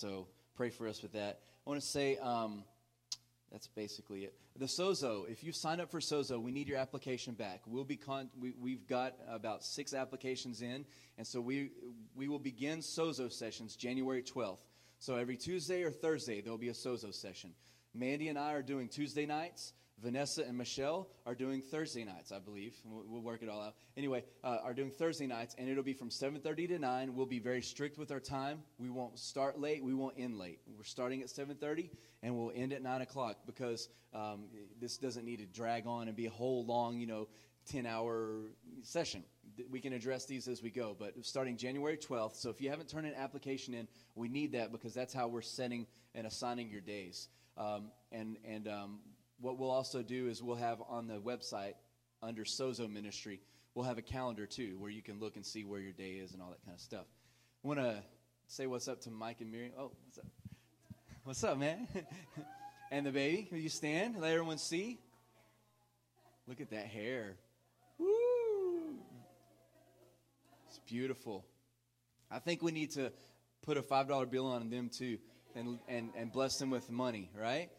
So pray for us with that. I want to say um, that's basically it. The Sozo, if you sign up for Sozo, we need your application back. We'll be con- we, we've got about six applications in, and so we we will begin Sozo sessions January 12th. So every Tuesday or Thursday there'll be a Sozo session. Mandy and I are doing Tuesday nights. Vanessa and Michelle are doing Thursday nights, I believe. We'll, we'll work it all out. Anyway, uh, are doing Thursday nights, and it'll be from 7:30 to 9. We'll be very strict with our time. We won't start late. We won't end late. We're starting at 7:30, and we'll end at 9 o'clock because um, this doesn't need to drag on and be a whole long, you know, 10-hour session. We can address these as we go, but starting January 12th. So if you haven't turned an application in, we need that because that's how we're setting and assigning your days. Um, and and um, what we'll also do is we'll have on the website under Sozo Ministry, we'll have a calendar too where you can look and see where your day is and all that kind of stuff. I want to say what's up to Mike and Miriam. Oh, what's up? What's up, man? and the baby, will you stand? Let everyone see. Look at that hair. Woo! It's beautiful. I think we need to put a $5 bill on them too and, and, and bless them with money, right?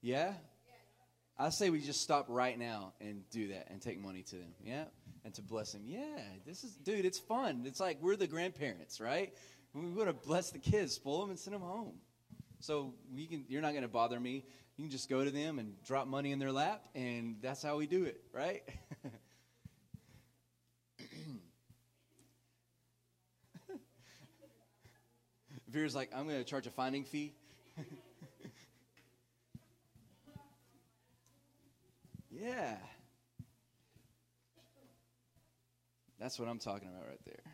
Yeah? I say we just stop right now and do that and take money to them. Yeah? And to bless them. Yeah, this is, dude, it's fun. It's like we're the grandparents, right? We want to bless the kids, spoil them, and send them home. So we can, you're not going to bother me. You can just go to them and drop money in their lap, and that's how we do it, right? Veer's like, I'm going to charge a finding fee. Yeah. That's what I'm talking about right there.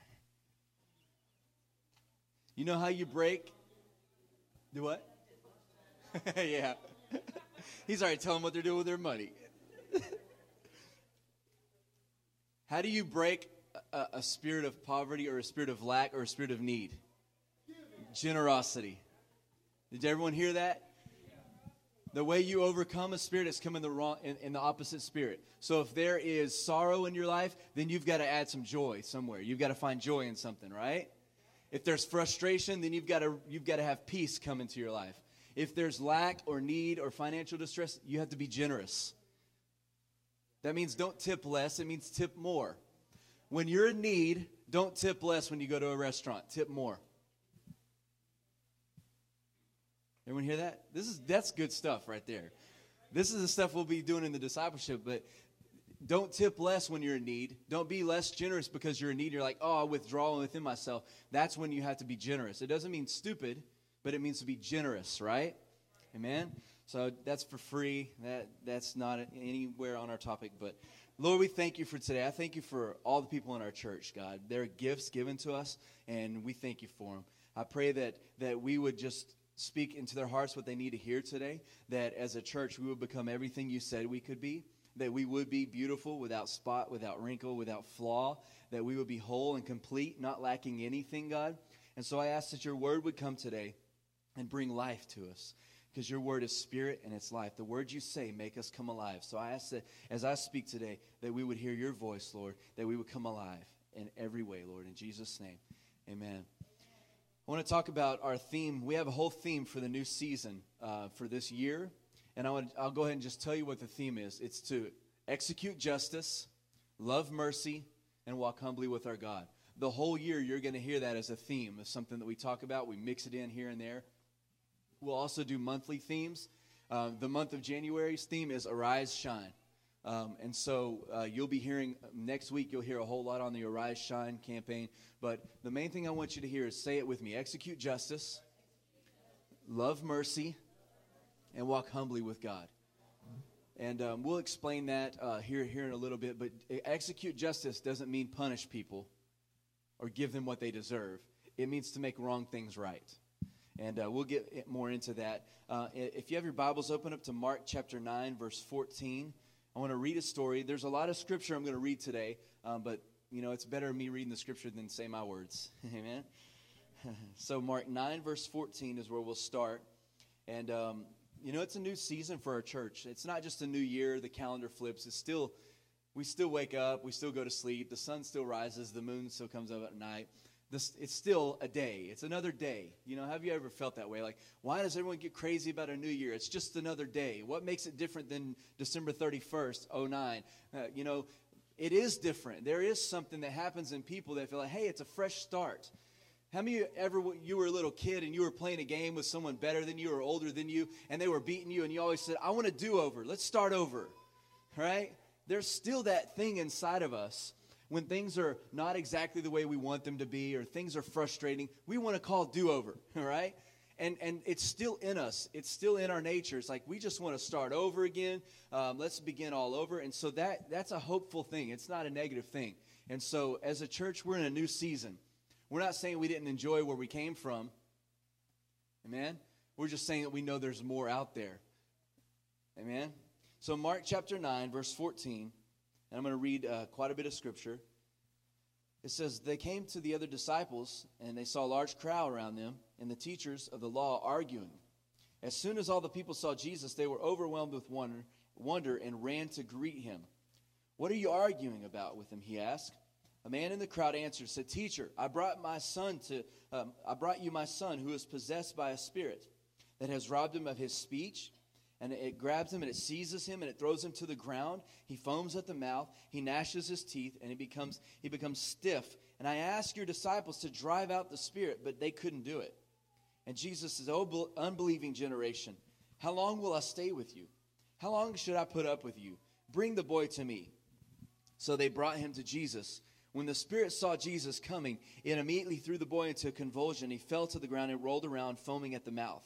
You know how you break? Do what? yeah. He's already telling what they're doing with their money. how do you break a, a spirit of poverty or a spirit of lack or a spirit of need? Generosity. Did everyone hear that? The way you overcome a spirit is come in the wrong in, in, the opposite spirit. So if there is sorrow in your life, then you've got to add some joy somewhere. You've got to find joy in something, right? If there's frustration, then you've got to you've got to have peace come into your life. If there's lack or need or financial distress, you have to be generous. That means don't tip less, it means tip more. When you're in need, don't tip less when you go to a restaurant. Tip more. Everyone hear that? This is that's good stuff right there. This is the stuff we'll be doing in the discipleship, but don't tip less when you're in need. Don't be less generous because you're in need. You're like, oh, I withdraw within myself. That's when you have to be generous. It doesn't mean stupid, but it means to be generous, right? Amen. So that's for free. That that's not anywhere on our topic, but Lord, we thank you for today. I thank you for all the people in our church, God. They're gifts given to us, and we thank you for them. I pray that that we would just speak into their hearts what they need to hear today, that as a church we would become everything you said we could be, that we would be beautiful without spot, without wrinkle, without flaw, that we would be whole and complete, not lacking anything, God. And so I ask that your word would come today and bring life to us. Because your word is spirit and it's life. The words you say make us come alive. So I ask that as I speak today, that we would hear your voice, Lord, that we would come alive in every way, Lord. In Jesus' name, amen. I want to talk about our theme. We have a whole theme for the new season uh, for this year. And I would, I'll go ahead and just tell you what the theme is it's to execute justice, love mercy, and walk humbly with our God. The whole year, you're going to hear that as a theme of something that we talk about. We mix it in here and there. We'll also do monthly themes. Uh, the month of January's theme is Arise, Shine. Um, and so uh, you'll be hearing next week, you'll hear a whole lot on the Arise Shine campaign. But the main thing I want you to hear is say it with me execute justice, love mercy, and walk humbly with God. And um, we'll explain that uh, here, here in a little bit. But execute justice doesn't mean punish people or give them what they deserve, it means to make wrong things right. And uh, we'll get more into that. Uh, if you have your Bibles, open up to Mark chapter 9, verse 14. I want to read a story. There's a lot of scripture I'm going to read today, um, but you know it's better me reading the scripture than say my words. Amen. so Mark nine verse 14 is where we'll start, and um, you know it's a new season for our church. It's not just a new year. The calendar flips. It's still we still wake up. We still go to sleep. The sun still rises. The moon still comes up at night. This, it's still a day. It's another day. You know, have you ever felt that way? Like, why does everyone get crazy about a new year? It's just another day. What makes it different than December 31st, 09? Uh, you know, it is different. There is something that happens in people that feel like, hey, it's a fresh start. How many you ever, you were a little kid and you were playing a game with someone better than you or older than you, and they were beating you, and you always said, I want to do over. Let's start over. Right? There's still that thing inside of us when things are not exactly the way we want them to be or things are frustrating. We want to call do over. All right? and and it's still in us it's still in our nature it's like we just want to start over again um, let's begin all over and so that that's a hopeful thing it's not a negative thing and so as a church we're in a new season we're not saying we didn't enjoy where we came from. Amen? We're just saying that we know there's more out there. Amen? So, Mark chapter 9, verse 14, and I'm going to read uh, quite a bit of scripture. It says, They came to the other disciples, and they saw a large crowd around them, and the teachers of the law arguing. As soon as all the people saw Jesus, they were overwhelmed with wonder, wonder and ran to greet him. What are you arguing about with him? He asked. A man in the crowd answered, said, Teacher, I brought my son to, um, I brought you my son who is possessed by a spirit that has robbed him of his speech. And it grabs him and it seizes him and it throws him to the ground. He foams at the mouth. He gnashes his teeth and he becomes, he becomes stiff. And I asked your disciples to drive out the spirit, but they couldn't do it. And Jesus says, Oh, unbelieving generation, how long will I stay with you? How long should I put up with you? Bring the boy to me. So they brought him to Jesus. When the spirit saw Jesus coming, it immediately threw the boy into a convulsion. He fell to the ground and rolled around, foaming at the mouth.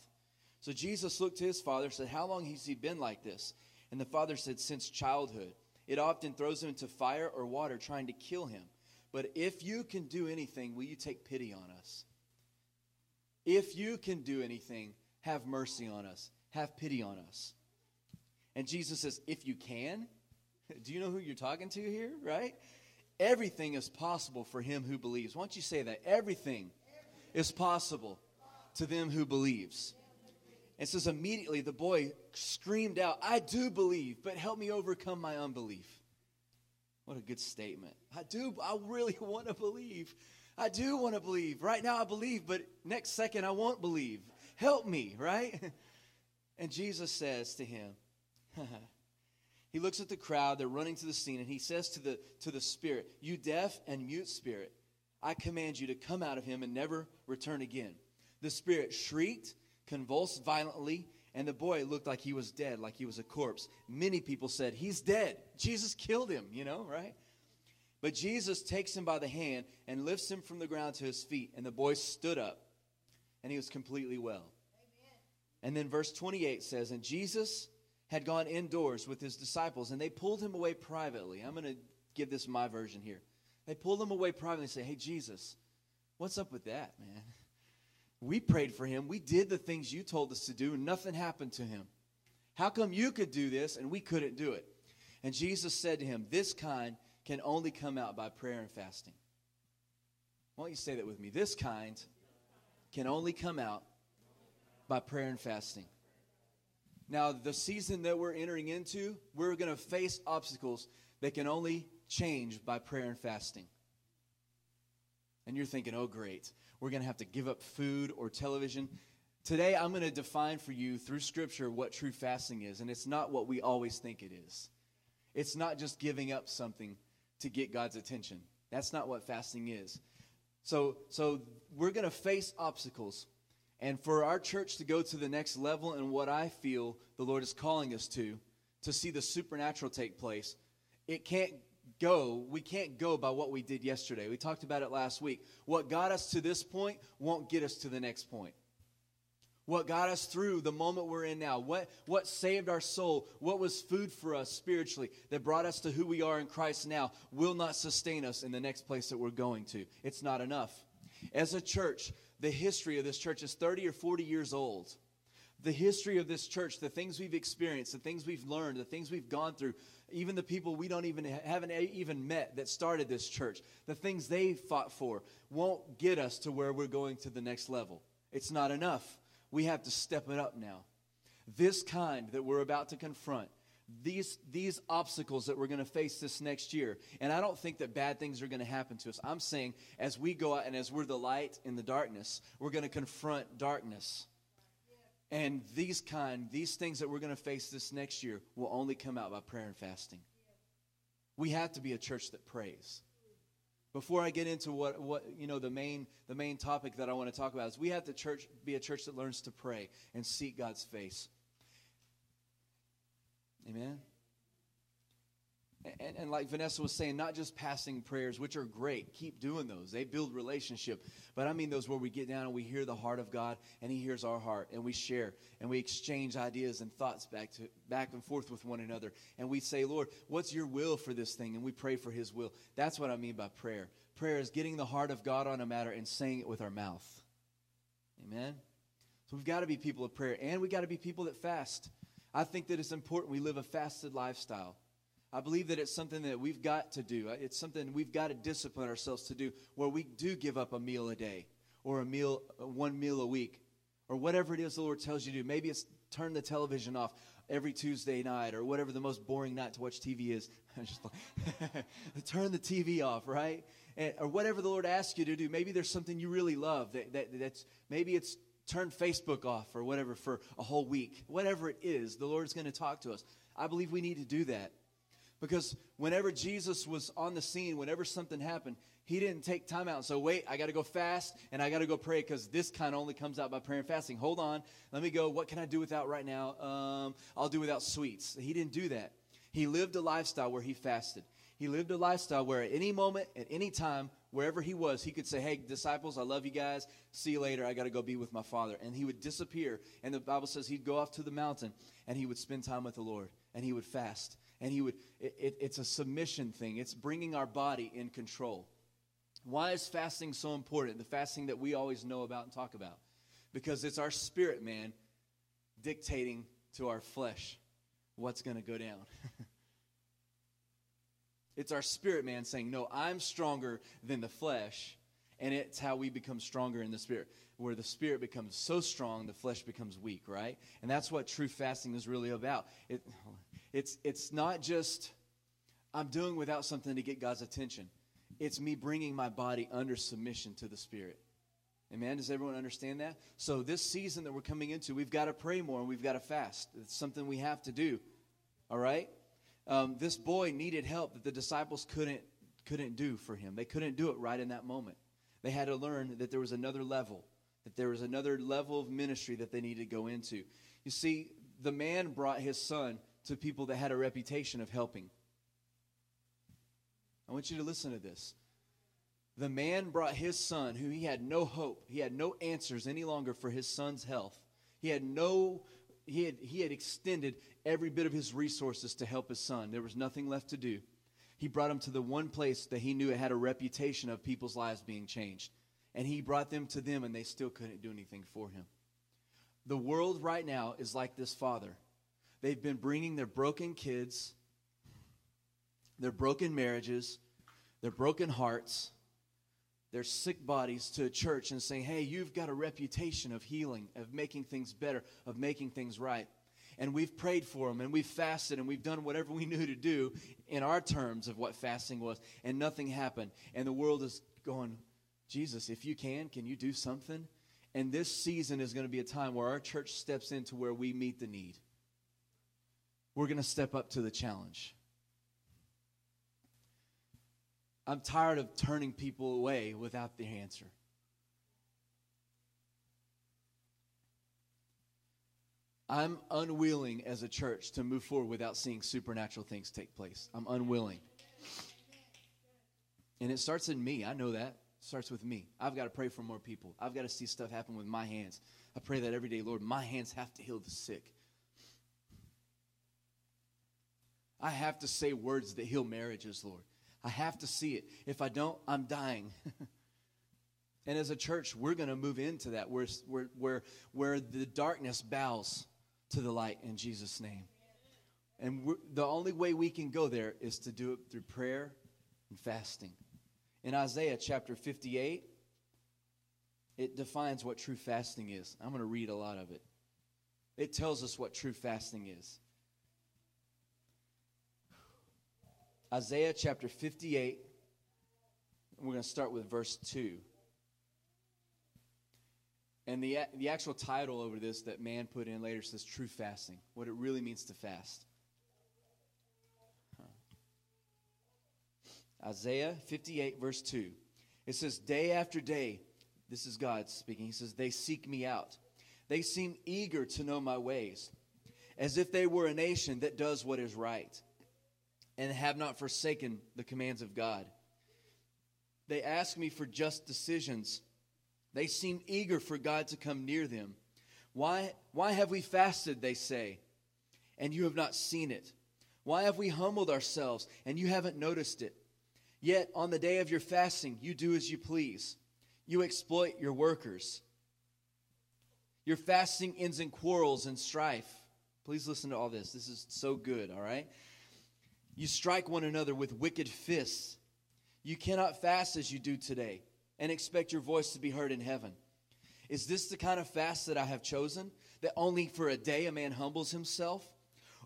So Jesus looked to his father and said, How long has he been like this? And the father said, Since childhood. It often throws him into fire or water, trying to kill him. But if you can do anything, will you take pity on us? If you can do anything, have mercy on us. Have pity on us. And Jesus says, If you can, do you know who you're talking to here, right? Everything is possible for him who believes. Why don't you say that? Everything is possible to them who believes. It says immediately the boy screamed out, I do believe, but help me overcome my unbelief. What a good statement. I do, I really want to believe. I do want to believe. Right now I believe, but next second I won't believe. Help me, right? And Jesus says to him, He looks at the crowd, they're running to the scene, and he says to the, to the spirit, You deaf and mute spirit, I command you to come out of him and never return again. The spirit shrieked, convulsed violently, and the boy looked like he was dead, like he was a corpse. Many people said, He's dead. Jesus killed him, you know, right? But Jesus takes him by the hand and lifts him from the ground to his feet, and the boy stood up, and he was completely well. Amen. And then verse 28 says, And Jesus had gone indoors with his disciples and they pulled him away privately. I'm going to give this my version here. They pulled him away privately and say, Hey, Jesus, what's up with that, man? We prayed for him. We did the things you told us to do, and nothing happened to him. How come you could do this and we couldn't do it? And Jesus said to him, This kind can only come out by prayer and fasting. Why don't you say that with me? This kind can only come out by prayer and fasting. Now, the season that we're entering into, we're going to face obstacles that can only change by prayer and fasting. And you're thinking, oh, great, we're going to have to give up food or television. Today, I'm going to define for you through Scripture what true fasting is, and it's not what we always think it is. It's not just giving up something to get God's attention. That's not what fasting is. So, so we're going to face obstacles and for our church to go to the next level and what I feel the Lord is calling us to, to see the supernatural take place, it can't go, we can't go by what we did yesterday. We talked about it last week. What got us to this point won't get us to the next point. What got us through the moment we're in now, what, what saved our soul, what was food for us spiritually that brought us to who we are in Christ now, will not sustain us in the next place that we're going to. It's not enough. As a church, the history of this church is 30 or 40 years old. The history of this church, the things we've experienced, the things we've learned, the things we've gone through, even the people we don't even haven't even met that started this church, the things they fought for won't get us to where we're going to the next level. It's not enough. We have to step it up now. This kind that we're about to confront, these, these obstacles that we're going to face this next year. And I don't think that bad things are going to happen to us. I'm saying as we go out and as we're the light in the darkness, we're going to confront darkness. And these kind, these things that we're going to face this next year will only come out by prayer and fasting. We have to be a church that prays. Before I get into what, what you know the main the main topic that I want to talk about is we have to church be a church that learns to pray and seek God's face. Amen. And, and, like Vanessa was saying, not just passing prayers, which are great. Keep doing those. They build relationship. But I mean those where we get down and we hear the heart of God and He hears our heart and we share and we exchange ideas and thoughts back to back and forth with one another. And we say, Lord, what's your will for this thing? And we pray for His will. That's what I mean by prayer. Prayer is getting the heart of God on a matter and saying it with our mouth. Amen. So we've got to be people of prayer and we got to be people that fast. I think that it's important we live a fasted lifestyle. I believe that it's something that we've got to do. Uh, it's something we've got to discipline ourselves to do where we do give up a meal a day or a meal, uh, one meal a week or whatever it is the Lord tells you to do. Maybe it's turn the television off every Tuesday night or whatever the most boring night to watch TV is. turn the TV off, right? And, or whatever the Lord asks you to do. Maybe there's something you really love that, that that's maybe it's turn Facebook off or whatever for a whole week. Whatever it is, the Lord's going to talk to us. I believe we need to do that. Because whenever Jesus was on the scene, whenever something happened, he didn't take time out and say, wait, I got to go fast and I got to go pray because this kind only comes out by prayer and fasting. Hold on. Let me go. What can I do without right now? Um, I'll do without sweets. He didn't do that. He lived a lifestyle where he fasted. He lived a lifestyle where at any moment, at any time, wherever he was, he could say, Hey, disciples, I love you guys. See you later. I got to go be with my Father. And he would disappear. And the Bible says he'd go off to the mountain and he would spend time with the Lord and he would fast. And he would, it, it, it's a submission thing, it's bringing our body in control. Why is fasting so important? The fasting that we always know about and talk about. Because it's our spirit man dictating to our flesh what's going to go down. It's our spirit man saying, No, I'm stronger than the flesh. And it's how we become stronger in the spirit. Where the spirit becomes so strong, the flesh becomes weak, right? And that's what true fasting is really about. It, it's, it's not just, I'm doing without something to get God's attention. It's me bringing my body under submission to the spirit. Amen. Does everyone understand that? So, this season that we're coming into, we've got to pray more and we've got to fast. It's something we have to do. All right? um, this boy needed help that the disciples couldn't couldn't do for him. They couldn't do it right in that moment. They had to learn that there was another level, that there was another level of ministry that they needed to go into. You see, the man brought his son to people that had a reputation of helping. I want you to listen to this. The man brought his son, who he had no hope, he had no answers any longer for his son's health. He had no he had, he had extended every bit of his resources to help his son. There was nothing left to do. He brought him to the one place that he knew it had a reputation of people's lives being changed. And he brought them to them, and they still couldn't do anything for him. The world right now is like this father. They've been bringing their broken kids, their broken marriages, their broken hearts, their sick bodies to a church and saying, hey, you've got a reputation of healing, of making things better, of making things right. And we've prayed for them and we've fasted and we've done whatever we knew to do in our terms of what fasting was, and nothing happened. And the world is going, Jesus, if you can, can you do something? And this season is going to be a time where our church steps into where we meet the need. We're going to step up to the challenge. I'm tired of turning people away without the answer. I'm unwilling as a church to move forward without seeing supernatural things take place. I'm unwilling. And it starts in me. I know that. It starts with me. I've got to pray for more people. I've got to see stuff happen with my hands. I pray that every day, Lord, my hands have to heal the sick. I have to say words that heal marriages, Lord. I have to see it. If I don't, I'm dying. and as a church, we're going to move into that where, where, where, where the darkness bows to the light in Jesus' name. And the only way we can go there is to do it through prayer and fasting. In Isaiah chapter 58, it defines what true fasting is. I'm going to read a lot of it. It tells us what true fasting is. Isaiah chapter 58. We're going to start with verse 2. And the, the actual title over this that man put in later says true fasting, what it really means to fast. Isaiah 58, verse 2. It says, Day after day, this is God speaking. He says, They seek me out. They seem eager to know my ways, as if they were a nation that does what is right and have not forsaken the commands of God. They ask me for just decisions they seem eager for God to come near them. Why, why have we fasted, they say, and you have not seen it? Why have we humbled ourselves, and you haven't noticed it? Yet on the day of your fasting, you do as you please. You exploit your workers. Your fasting ends in quarrels and strife. Please listen to all this. This is so good, all right? You strike one another with wicked fists. You cannot fast as you do today and expect your voice to be heard in heaven? Is this the kind of fast that I have chosen? That only for a day a man humbles himself?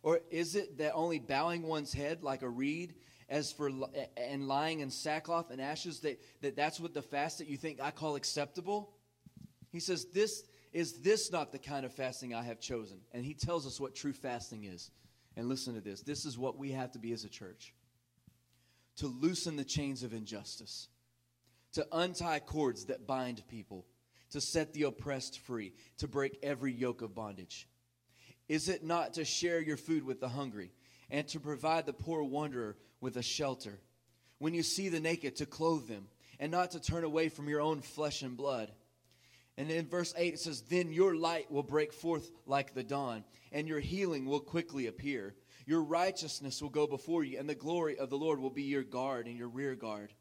Or is it that only bowing one's head like a reed as for and lying in sackcloth and ashes that, that that's what the fast that you think I call acceptable? He says, This is this not the kind of fasting I have chosen? And he tells us what true fasting is. And listen to this. This is what we have to be as a church. To loosen the chains of injustice to untie cords that bind people, to set the oppressed free, to break every yoke of bondage? Is it not to share your food with the hungry and to provide the poor wanderer with a shelter? When you see the naked, to clothe them and not to turn away from your own flesh and blood. And in verse 8 it says, Then your light will break forth like the dawn, and your healing will quickly appear. Your righteousness will go before you, and the glory of the Lord will be your guard and your rear guard.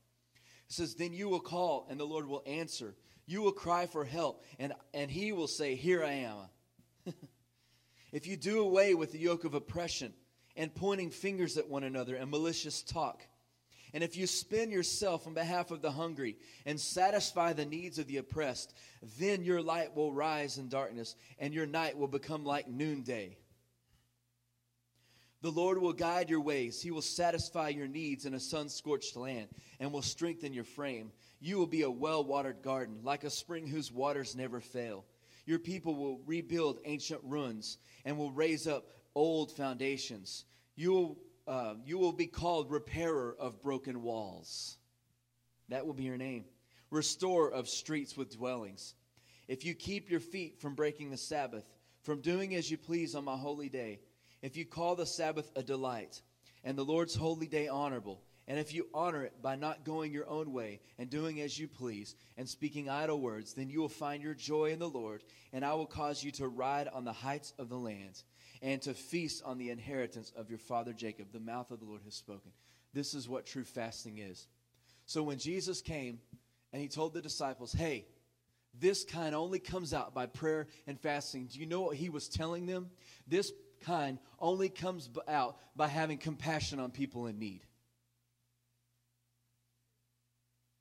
It says, Then you will call, and the Lord will answer. You will cry for help, and, and he will say, Here I am. if you do away with the yoke of oppression and pointing fingers at one another and malicious talk, and if you spend yourself on behalf of the hungry and satisfy the needs of the oppressed, then your light will rise in darkness, and your night will become like noonday. The Lord will guide your ways. He will satisfy your needs in a sun scorched land and will strengthen your frame. You will be a well watered garden, like a spring whose waters never fail. Your people will rebuild ancient ruins and will raise up old foundations. You will, uh, you will be called repairer of broken walls. That will be your name. Restorer of streets with dwellings. If you keep your feet from breaking the Sabbath, from doing as you please on my holy day, if you call the Sabbath a delight and the Lord's holy day honorable, and if you honor it by not going your own way and doing as you please and speaking idle words, then you will find your joy in the Lord, and I will cause you to ride on the heights of the land and to feast on the inheritance of your father Jacob. The mouth of the Lord has spoken. This is what true fasting is. So when Jesus came and he told the disciples, hey, this kind only comes out by prayer and fasting. Do you know what he was telling them? This kind only comes out by having compassion on people in need.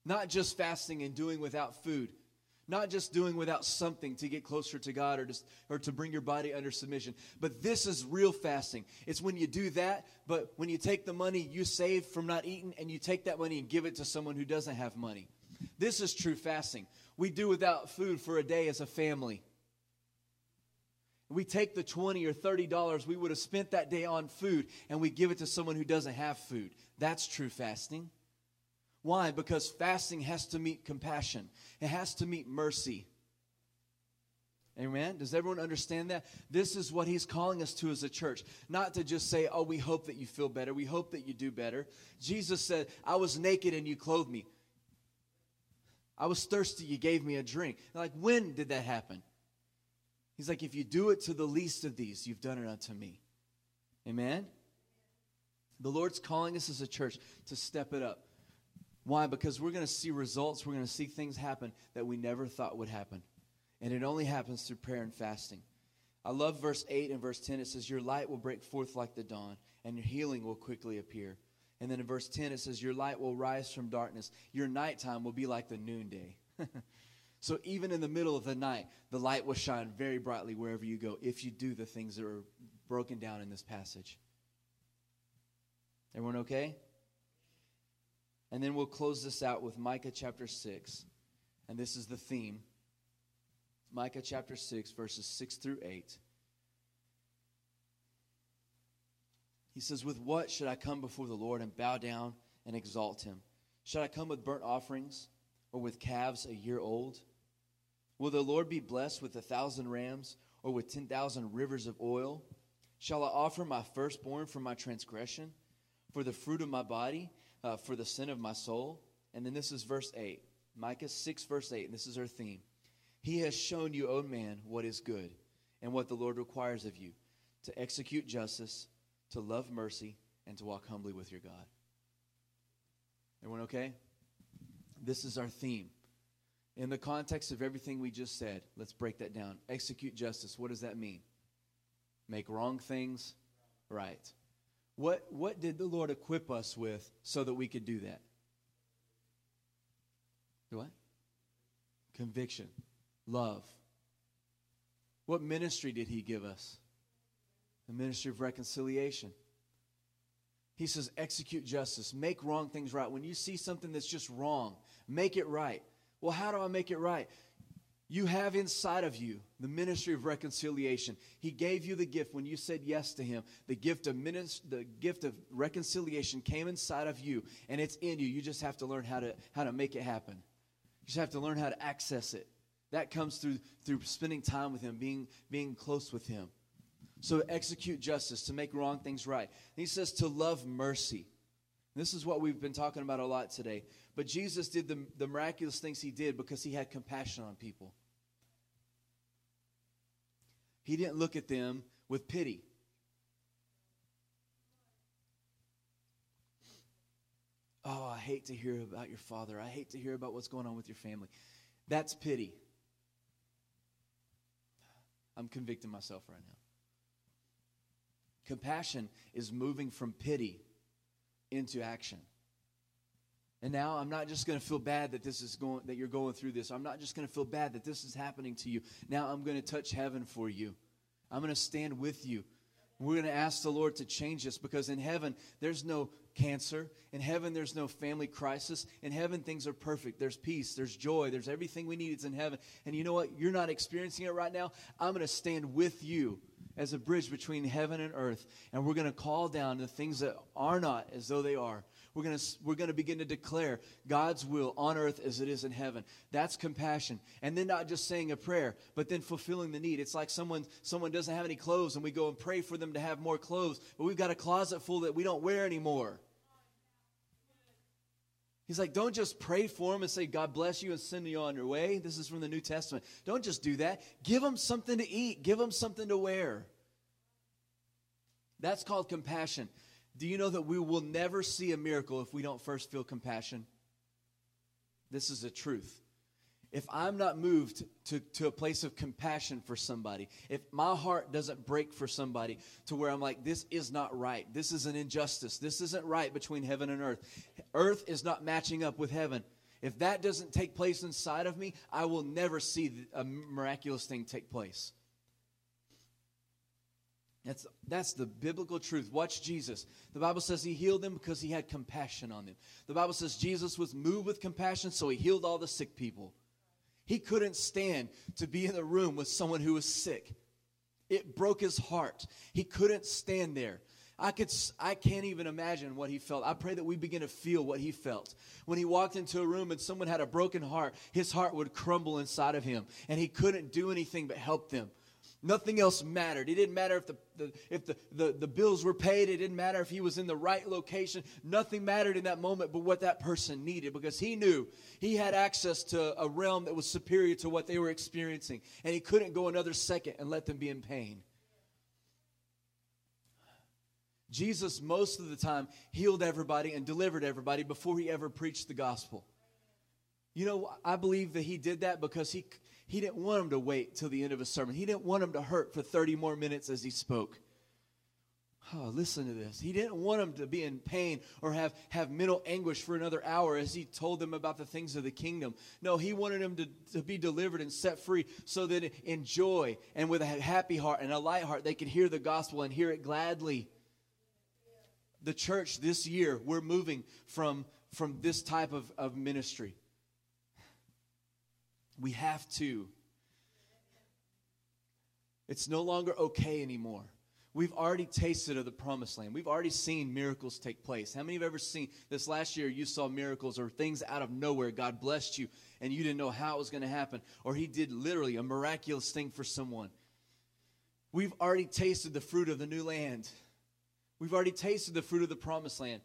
Not just fasting and doing without food, not just doing without something to get closer to God or, just, or to bring your body under submission, but this is real fasting. It's when you do that, but when you take the money you save from not eating and you take that money and give it to someone who doesn't have money. This is true fasting. We do without food for a day as a family we take the 20 or 30 dollars we would have spent that day on food and we give it to someone who doesn't have food that's true fasting why because fasting has to meet compassion it has to meet mercy Amen. Does everyone understand that? This is what he's calling us to as a church. Not to just say, oh, we hope that you feel better. We hope that you do better. Jesus said, I was naked and you clothed me. I was thirsty, you gave me a drink. Like, when did that happen? He's like, if you do it to the least of these, you've done it unto me. Amen? The Lord's calling us as a church to step it up. Why? Because we're going to see results. We're going to see things happen that we never thought would happen. And it only happens through prayer and fasting. I love verse 8 and verse 10. It says, Your light will break forth like the dawn, and your healing will quickly appear. And then in verse 10, it says, Your light will rise from darkness. Your nighttime will be like the noonday. So even in the middle of the night, the light will shine very brightly wherever you go if you do the things that are broken down in this passage. Everyone okay? And then we'll close this out with Micah chapter 6. And this is the theme Micah chapter 6, verses 6 through 8. He says, With what should I come before the Lord and bow down and exalt him? Should I come with burnt offerings or with calves a year old? Will the Lord be blessed with a thousand rams or with 10,000 rivers of oil? Shall I offer my firstborn for my transgression, for the fruit of my body, uh, for the sin of my soul? And then this is verse 8. Micah 6, verse 8, and this is our theme. He has shown you, O man, what is good and what the Lord requires of you to execute justice, to love mercy, and to walk humbly with your God. Everyone okay? This is our theme. In the context of everything we just said, let's break that down. Execute justice. What does that mean? Make wrong things right. What, what did the Lord equip us with so that we could do that? What? Conviction, love. What ministry did He give us? The ministry of reconciliation. He says, execute justice, make wrong things right. When you see something that's just wrong, make it right. Well, how do I make it right? You have inside of you the ministry of reconciliation. He gave you the gift when you said yes to him. The gift of minis- the gift of reconciliation came inside of you and it's in you. You just have to learn how to how to make it happen. You just have to learn how to access it. That comes through through spending time with him, being being close with him. So execute justice, to make wrong things right. And he says to love mercy. This is what we've been talking about a lot today. But Jesus did the, the miraculous things he did because he had compassion on people. He didn't look at them with pity. Oh, I hate to hear about your father. I hate to hear about what's going on with your family. That's pity. I'm convicting myself right now. Compassion is moving from pity into action. And now I'm not just going to feel bad that this is going that you're going through this. I'm not just going to feel bad that this is happening to you. Now I'm going to touch heaven for you. I'm going to stand with you. We're going to ask the Lord to change us because in heaven there's no cancer. In heaven there's no family crisis. In heaven things are perfect. There's peace, there's joy, there's everything we need. It's in heaven. And you know what? You're not experiencing it right now. I'm going to stand with you as a bridge between heaven and earth. And we're going to call down the things that are not as though they are. We're going we're to begin to declare God's will on earth as it is in heaven. That's compassion. And then not just saying a prayer, but then fulfilling the need. It's like someone, someone doesn't have any clothes and we go and pray for them to have more clothes, but we've got a closet full that we don't wear anymore. He's like, don't just pray for them and say, God bless you and send you on your way. This is from the New Testament. Don't just do that. Give them something to eat, give them something to wear. That's called compassion. Do you know that we will never see a miracle if we don't first feel compassion? This is the truth. If I'm not moved to, to a place of compassion for somebody, if my heart doesn't break for somebody to where I'm like, this is not right, this is an injustice, this isn't right between heaven and earth, earth is not matching up with heaven. If that doesn't take place inside of me, I will never see a miraculous thing take place. That's, that's the biblical truth. Watch Jesus. The Bible says he healed them because he had compassion on them. The Bible says Jesus was moved with compassion, so he healed all the sick people. He couldn't stand to be in the room with someone who was sick. It broke his heart. He couldn't stand there. I could I can't even imagine what he felt. I pray that we begin to feel what he felt. When he walked into a room and someone had a broken heart, his heart would crumble inside of him and he couldn't do anything but help them. Nothing else mattered. It didn't matter if the, the if the, the, the bills were paid. It didn't matter if he was in the right location. Nothing mattered in that moment but what that person needed because he knew he had access to a realm that was superior to what they were experiencing. And he couldn't go another second and let them be in pain. Jesus, most of the time, healed everybody and delivered everybody before he ever preached the gospel. You know, I believe that he did that because he he didn't want them to wait till the end of a sermon. He didn't want them to hurt for 30 more minutes as he spoke. Oh, listen to this. He didn't want them to be in pain or have, have mental anguish for another hour as he told them about the things of the kingdom. No, he wanted them to, to be delivered and set free so that in joy and with a happy heart and a light heart they could hear the gospel and hear it gladly. The church this year, we're moving from from this type of, of ministry. We have to. It's no longer okay anymore. We've already tasted of the promised land. We've already seen miracles take place. How many have ever seen this last year you saw miracles or things out of nowhere? God blessed you and you didn't know how it was going to happen, or He did literally a miraculous thing for someone. We've already tasted the fruit of the new land. We've already tasted the fruit of the promised land.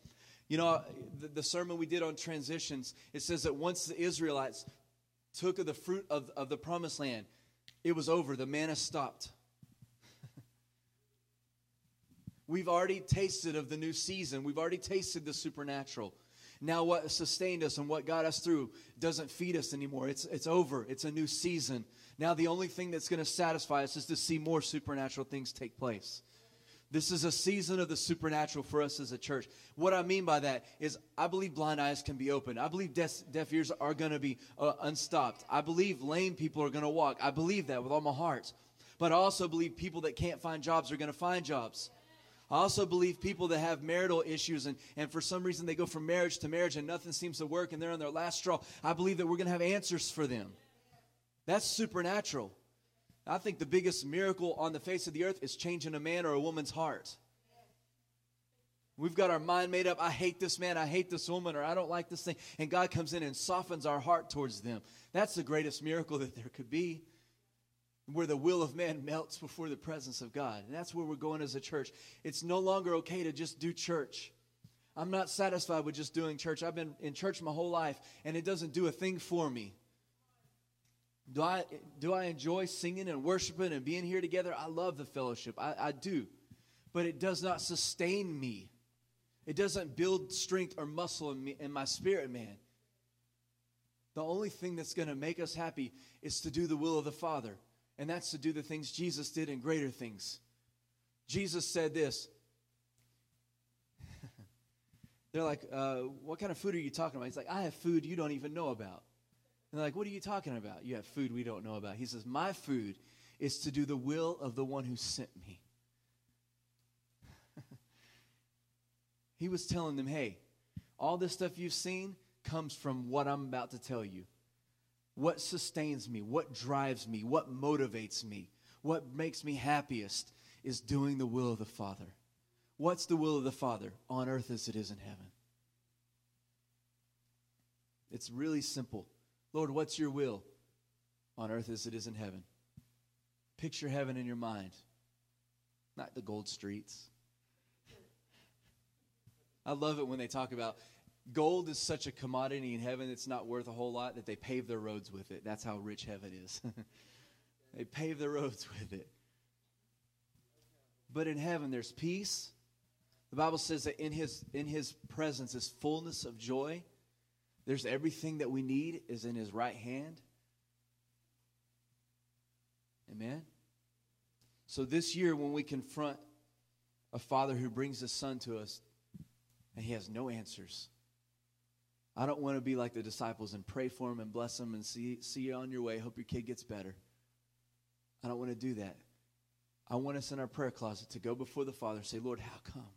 You know, the, the sermon we did on transitions, it says that once the Israelites took of the fruit of, of the promised land, it was over. The manna stopped. We've already tasted of the new season. We've already tasted the supernatural. Now, what sustained us and what got us through doesn't feed us anymore. It's, it's over. It's a new season. Now, the only thing that's going to satisfy us is to see more supernatural things take place. This is a season of the supernatural for us as a church. What I mean by that is, I believe blind eyes can be opened. I believe deaf, deaf ears are going to be uh, unstopped. I believe lame people are going to walk. I believe that with all my heart. But I also believe people that can't find jobs are going to find jobs. I also believe people that have marital issues and, and for some reason they go from marriage to marriage and nothing seems to work and they're on their last straw. I believe that we're going to have answers for them. That's supernatural. I think the biggest miracle on the face of the earth is changing a man or a woman's heart. We've got our mind made up. I hate this man. I hate this woman, or I don't like this thing. And God comes in and softens our heart towards them. That's the greatest miracle that there could be where the will of man melts before the presence of God. And that's where we're going as a church. It's no longer okay to just do church. I'm not satisfied with just doing church. I've been in church my whole life, and it doesn't do a thing for me. Do I, do I enjoy singing and worshiping and being here together? I love the fellowship. I, I do. But it does not sustain me. It doesn't build strength or muscle in, me, in my spirit, man. The only thing that's going to make us happy is to do the will of the Father and that's to do the things Jesus did and greater things. Jesus said this. They're like, uh, What kind of food are you talking about? He's like, I have food you don't even know about. They're like, What are you talking about? You have food we don't know about. He says, My food is to do the will of the one who sent me. he was telling them, Hey, all this stuff you've seen comes from what I'm about to tell you. What sustains me, what drives me, what motivates me, what makes me happiest is doing the will of the Father. What's the will of the Father? On earth as it is in heaven. It's really simple. Lord, what's your will? On earth as it is in heaven. Picture heaven in your mind, not the gold streets. I love it when they talk about Gold is such a commodity in heaven, it's not worth a whole lot that they pave their roads with it. That's how rich heaven is. they pave their roads with it. But in heaven, there's peace. The Bible says that in his, in his presence is fullness of joy. There's everything that we need is in his right hand. Amen. So this year, when we confront a father who brings his son to us and he has no answers, I don't want to be like the disciples and pray for him and bless him and see, see you on your way. Hope your kid gets better. I don't want to do that. I want us in our prayer closet to go before the Father and say, Lord, how come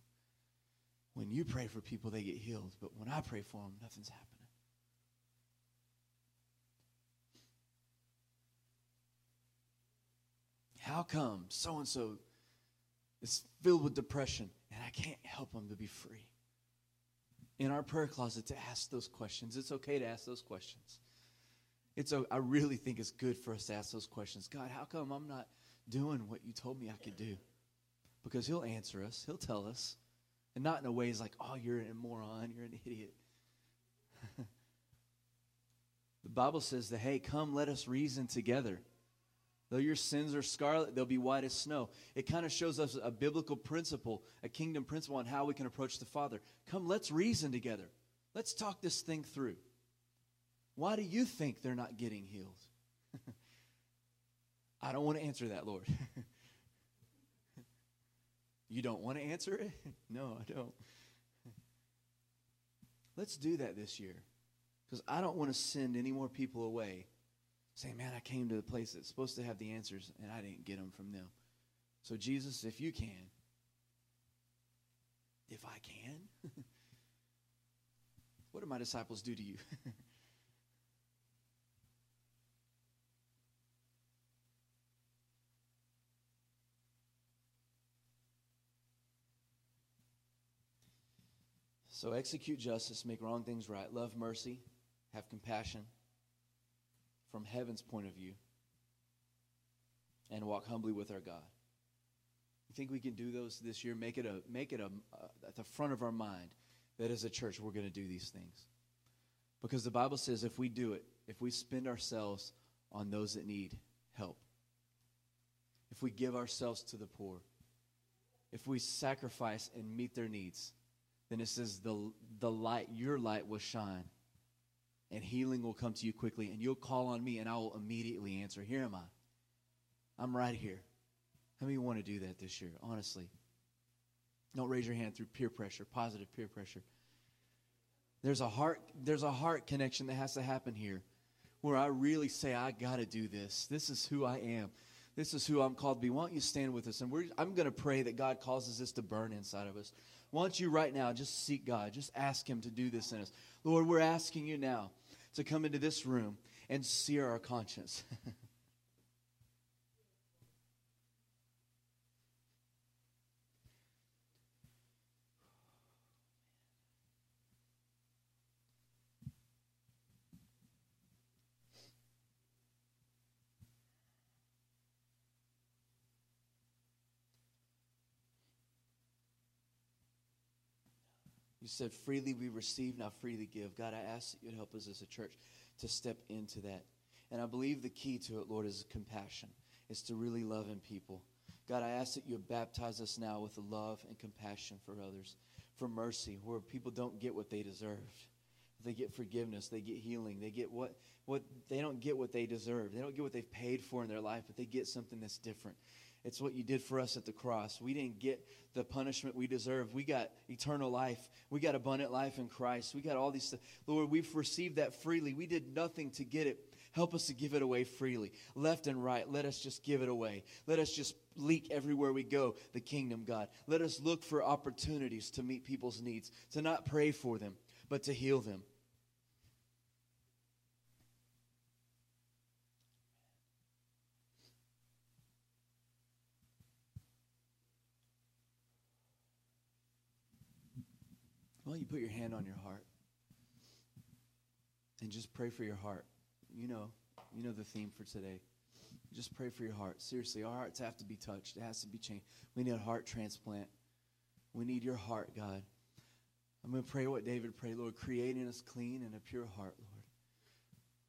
when you pray for people, they get healed, but when I pray for them, nothing's happening? How come so and so is filled with depression and I can't help them to be free? in our prayer closet to ask those questions. It's okay to ask those questions. It's a, I really think it's good for us to ask those questions. God, how come I'm not doing what you told me I could do? Because He'll answer us, He'll tell us. And not in a way like, oh, you're a moron, you're an idiot. the Bible says that, hey, come, let us reason together. Though your sins are scarlet, they'll be white as snow. It kind of shows us a biblical principle, a kingdom principle on how we can approach the Father. Come, let's reason together. Let's talk this thing through. Why do you think they're not getting healed? I don't want to answer that, Lord. you don't want to answer it? no, I don't. Let's do that this year because I don't want to send any more people away saying, Man, I came to the place that's supposed to have the answers and I didn't get them from them. So, Jesus, if you can, if I can, What did my disciples do to you? so execute justice, make wrong things right, love mercy, have compassion from heaven's point of view, and walk humbly with our God. You think we can do those this year? Make it a make it a uh, at the front of our mind that as a church we're going to do these things. Because the Bible says if we do it, if we spend ourselves on those that need help, if we give ourselves to the poor, if we sacrifice and meet their needs, then it says the, the light, your light will shine and healing will come to you quickly and you'll call on me and I will immediately answer. Here am I. I'm right here. How many want to do that this year? Honestly. Don't raise your hand through peer pressure, positive peer pressure. There's a heart there's a heart connection that has to happen here where I really say I got to do this. This is who I am. This is who I'm called to be. Why don't you stand with us? And I'm going to pray that God causes this to burn inside of us. Why don't you right now just seek God? Just ask Him to do this in us. Lord, we're asking you now to come into this room and sear our conscience. You said, freely we receive, now freely give. God, I ask that you'd help us as a church to step into that. And I believe the key to it, Lord, is compassion. It's to really love in people. God, I ask that you baptize us now with love and compassion for others, for mercy, where people don't get what they deserve. They get forgiveness, they get healing, they get what, what they don't get what they deserve. They don't get what they've paid for in their life, but they get something that's different. It's what you did for us at the cross. We didn't get the punishment we deserve. We got eternal life. We got abundant life in Christ. We got all these things. Lord, we've received that freely. We did nothing to get it. Help us to give it away freely. Left and right, let us just give it away. Let us just leak everywhere we go the kingdom, God. Let us look for opportunities to meet people's needs, to not pray for them, but to heal them. Why don't you put your hand on your heart and just pray for your heart? You know, you know the theme for today. Just pray for your heart. Seriously, our hearts have to be touched. It has to be changed. We need a heart transplant. We need your heart, God. I'm going to pray what David prayed, Lord, creating us clean and a pure heart, Lord.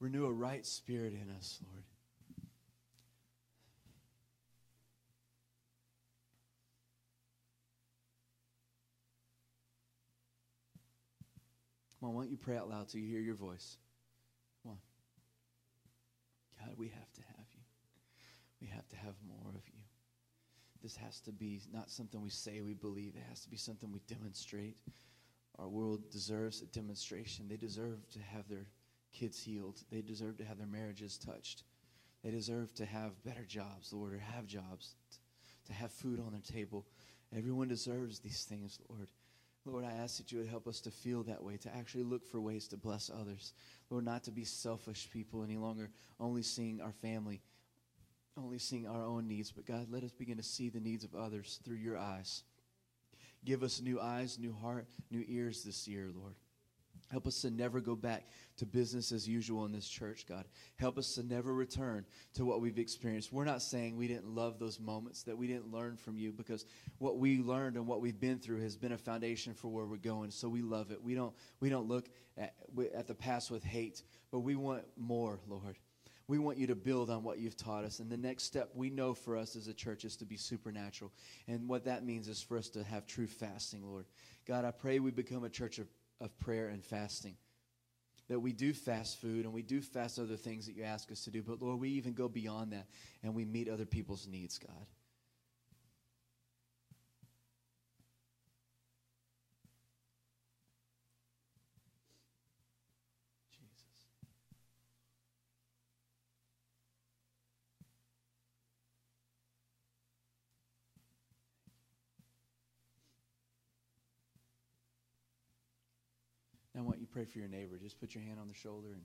Renew a right spirit in us, Lord. Come on, why don't you pray out loud so you hear your voice? Come on. God, we have to have you. We have to have more of you. This has to be not something we say we believe, it has to be something we demonstrate. Our world deserves a demonstration. They deserve to have their kids healed, they deserve to have their marriages touched. They deserve to have better jobs, Lord, or have jobs, to have food on their table. Everyone deserves these things, Lord. Lord, I ask that you would help us to feel that way, to actually look for ways to bless others. Lord, not to be selfish people any longer, only seeing our family, only seeing our own needs. But God, let us begin to see the needs of others through your eyes. Give us new eyes, new heart, new ears this year, Lord. Help us to never go back to business as usual in this church, God. Help us to never return to what we've experienced. We're not saying we didn't love those moments, that we didn't learn from you, because what we learned and what we've been through has been a foundation for where we're going. So we love it. We don't, we don't look at, at the past with hate, but we want more, Lord. We want you to build on what you've taught us. And the next step we know for us as a church is to be supernatural. And what that means is for us to have true fasting, Lord. God, I pray we become a church of of prayer and fasting. That we do fast food and we do fast other things that you ask us to do. But Lord, we even go beyond that and we meet other people's needs, God. I want you to pray for your neighbor. Just put your hand on the shoulder and,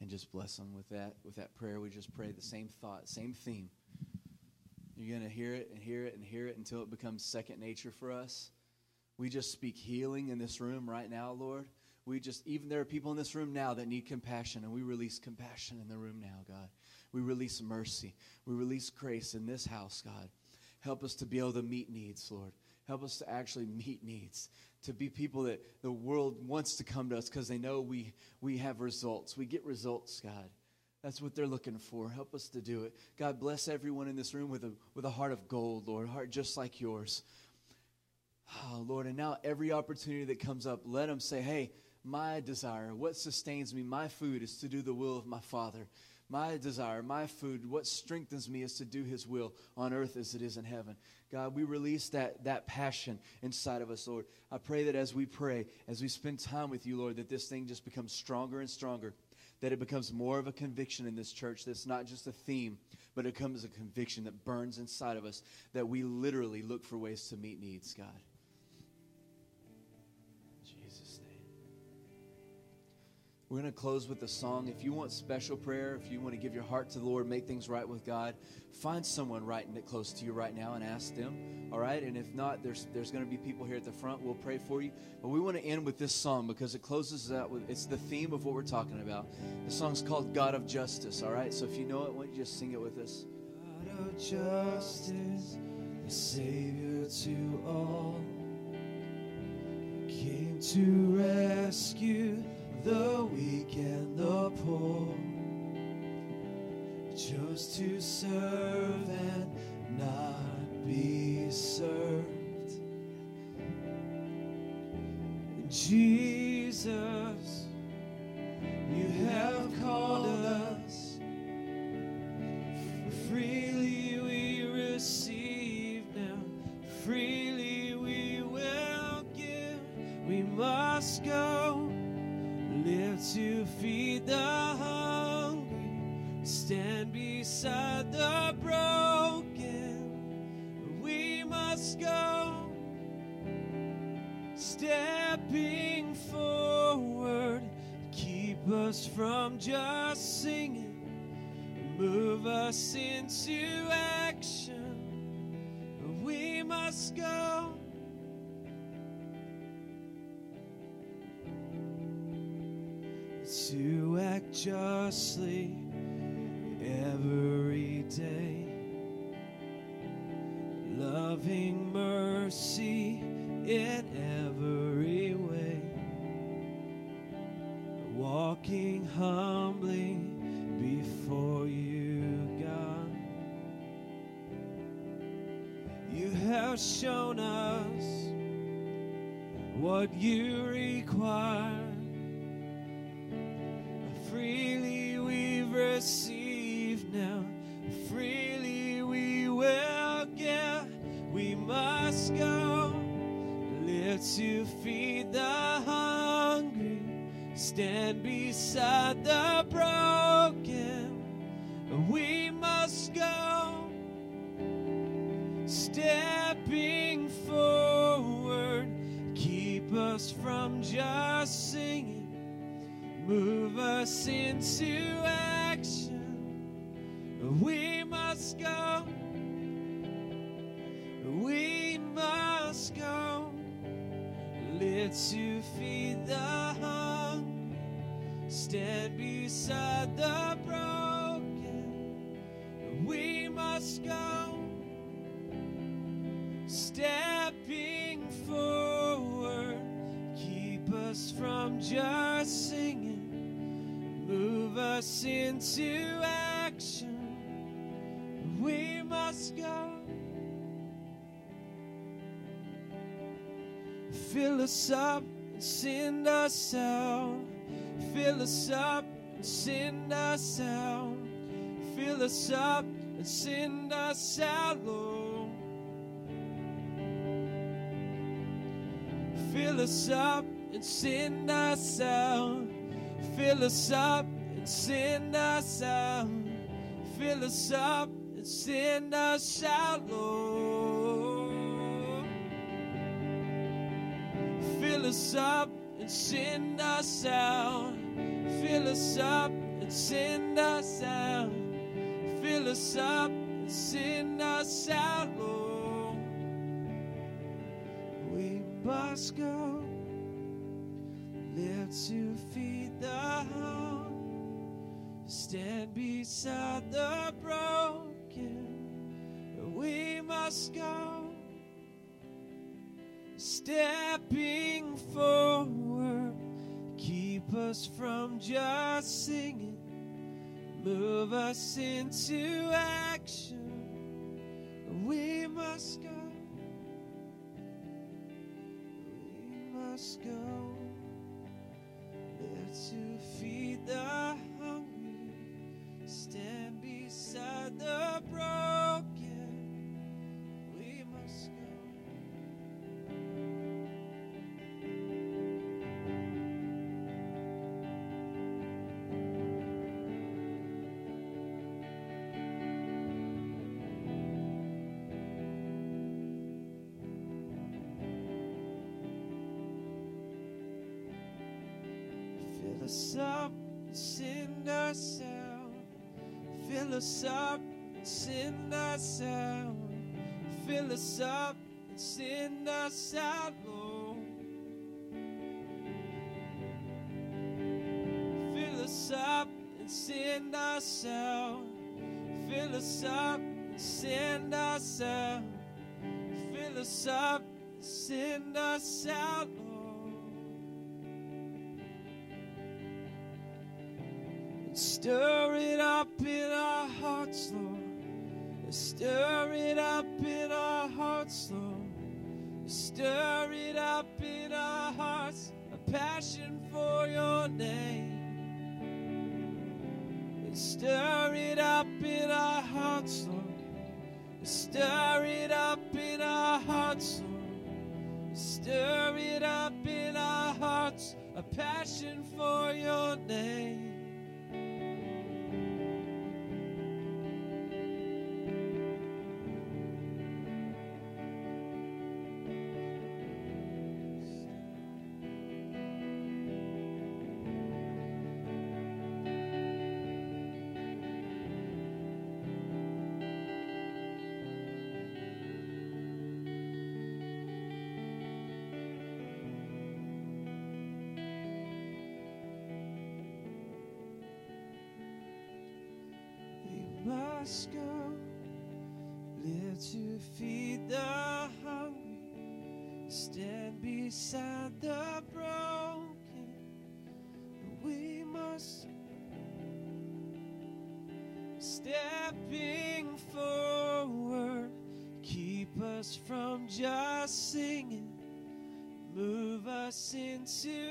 and just bless them with that. With that prayer, we just pray the same thought, same theme. You're going to hear it and hear it and hear it until it becomes second nature for us. We just speak healing in this room right now, Lord. We just, even there are people in this room now that need compassion, and we release compassion in the room now, God. We release mercy. We release grace in this house, God. Help us to be able to meet needs, Lord. Help us to actually meet needs, to be people that the world wants to come to us because they know we, we have results. We get results, God. That's what they're looking for. Help us to do it. God bless everyone in this room with a, with a heart of gold, Lord, a heart just like yours. Oh, Lord, and now every opportunity that comes up, let them say, hey, my desire, what sustains me, my food is to do the will of my Father. My desire, my food, what strengthens me is to do His will on earth as it is in heaven. God, we release that, that passion inside of us, Lord. I pray that as we pray, as we spend time with you, Lord, that this thing just becomes stronger and stronger, that it becomes more of a conviction in this church that's not just a theme, but it becomes a conviction that burns inside of us, that we literally look for ways to meet needs, God. We're going to close with a song. If you want special prayer, if you want to give your heart to the Lord, make things right with God, find someone right close to you right now and ask them. All right? And if not, there's there's going to be people here at the front. We'll pray for you. But we want to end with this song because it closes out with it's the theme of what we're talking about. The song's called God of Justice. All right? So if you know it, why don't you just sing it with us? God of justice, the Savior to all, came to rescue the weak and the poor, chose to serve and not be served. Jesus, you have called us. Freely we receive now, freely we will give. We must go live to feed the hungry, stand beside the broken. We must go, stepping forward, keep us from just singing, move us into action. We must go. To act justly every day, loving mercy in every way, walking humbly before you, God. You have shown us what you require we've now, freely we will give. We must go, live to feed the hungry, stand beside the broken. We must go, stepping forward, keep us from just singing move us into action. We must go. We must go. Live to feed the hungry. Stand beside the broken. We must go. Stepping forward. Keep us from just singing move us into action. We must go. Fill us up and send us out. Fill us up and send us out. Fill us up and send us out, Lord. Fill us up and send us out. Fill us up and send us out. Fill us up send us out, Lord. Fill us up and send us out. Fill us up and send us out. Fill us up and send us out, Lord. We must go. Live to feed the hungry. Stand beside the We must go. Stepping forward. Keep us from just singing. Move us into action. We must go. We must go. There to feed the. Stand beside the broken. We must go. Fill us up, send us out. Us up, and send us out. Fill us up, and send us out, Lord. Fill us up and send us out. Fill us up and send us out. Fill us up, and send us out, stir it up in our hearts, Lord. Stir it up in our hearts, Lord. Stir it up in our hearts, a passion for your name. Stir it up in our hearts, Lord. Stir it up in our hearts, Lord. Stir it up in our hearts, a passion for your name. Into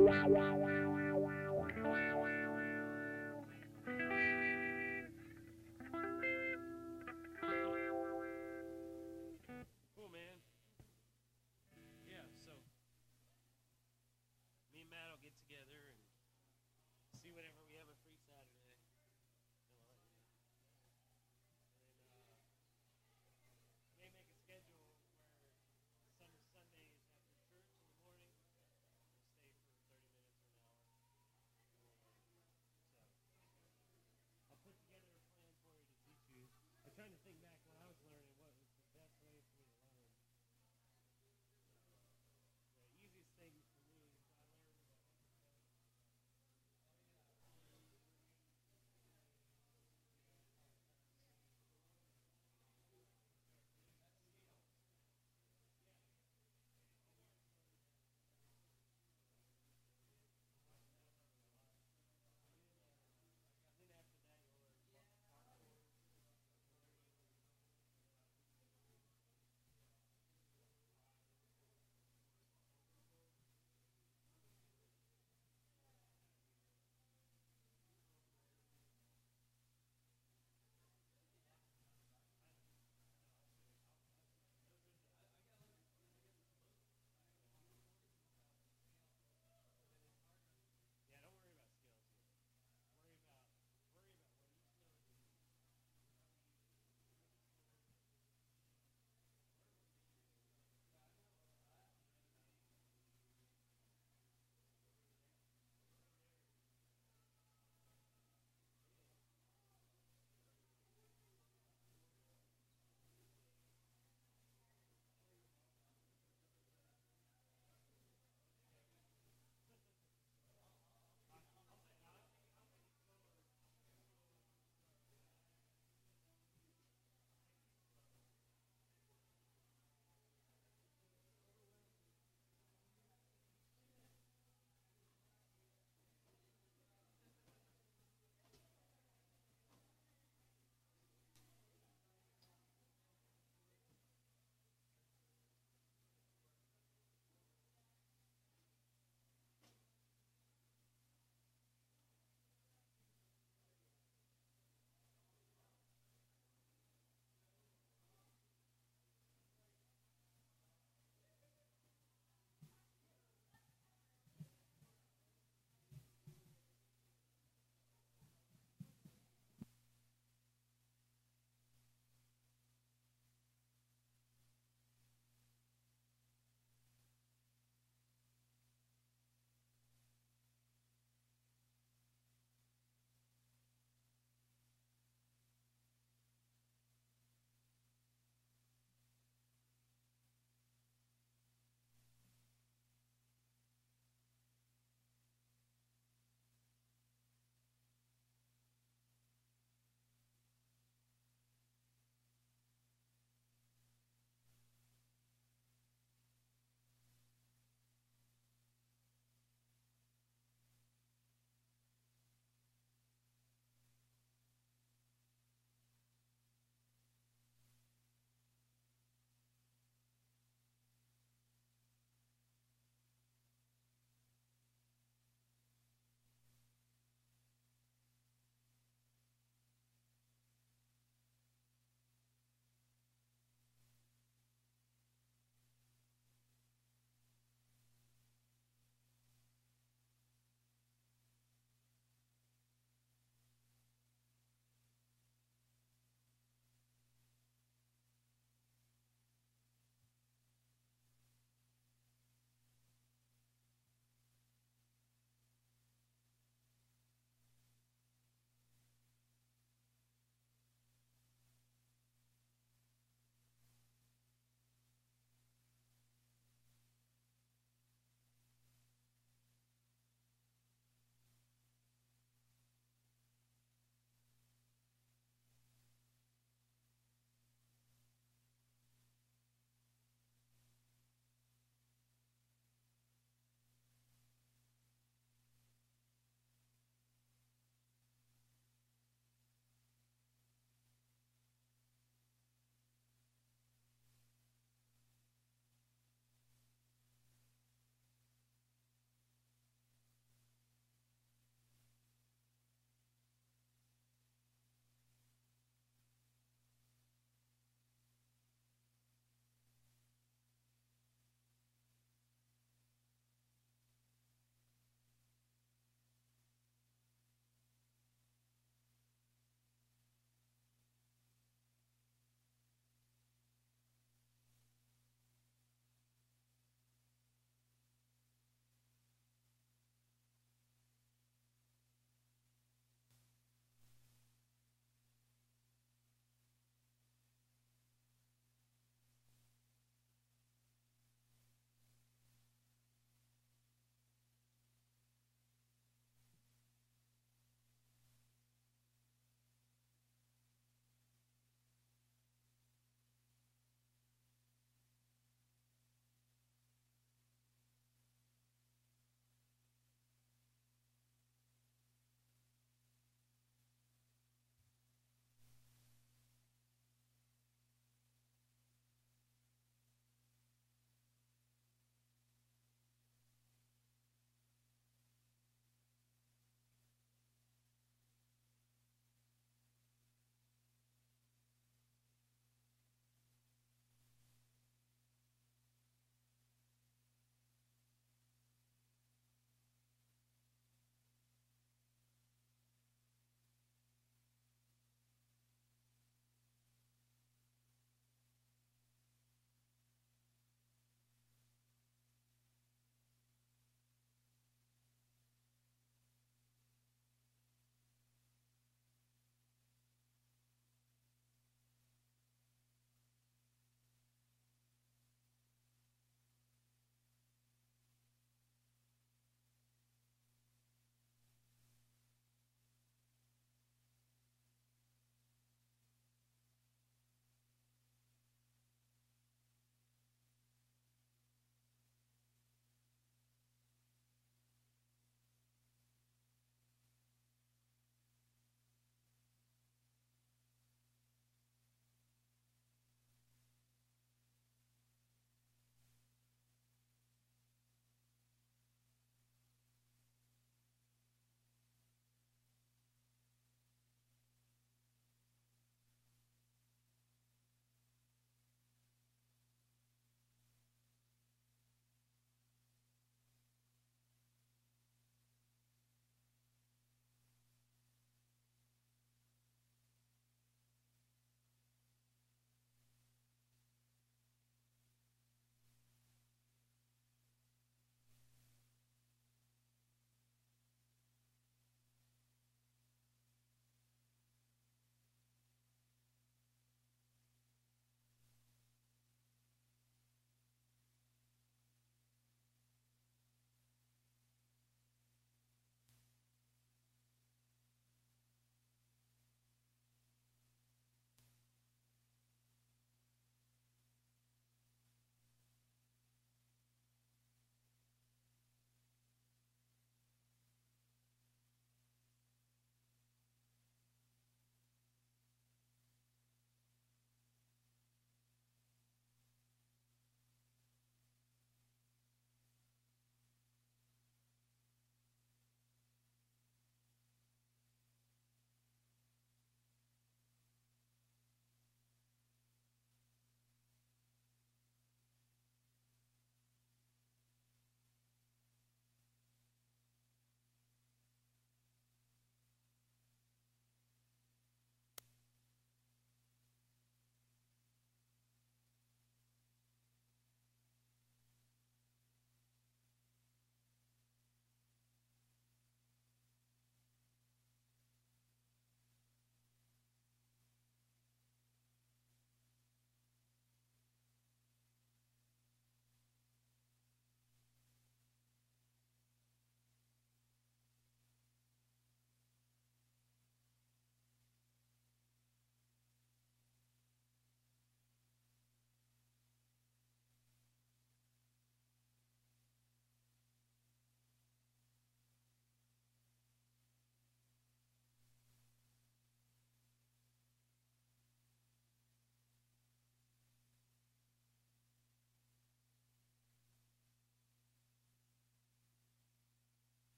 wow, wow.